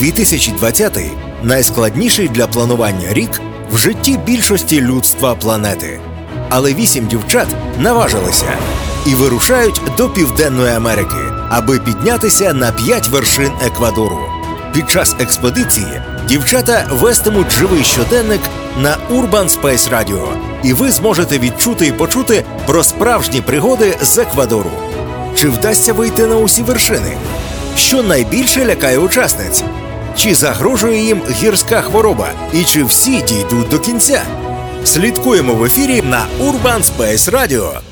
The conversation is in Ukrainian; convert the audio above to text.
2020 – найскладніший для планування рік в житті більшості людства планети. Але вісім дівчат наважилися і вирушають до Південної Америки, аби піднятися на п'ять вершин Еквадору. Під час експедиції дівчата вестимуть живий щоденник на Urban Space Radio, і ви зможете відчути і почути про справжні пригоди з Еквадору. Чи вдасться вийти на усі вершини? Що найбільше лякає учасниць? Чи загрожує їм гірська хвороба? І чи всі дійдуть до кінця? Слідкуємо в ефірі на Urban Space Radio.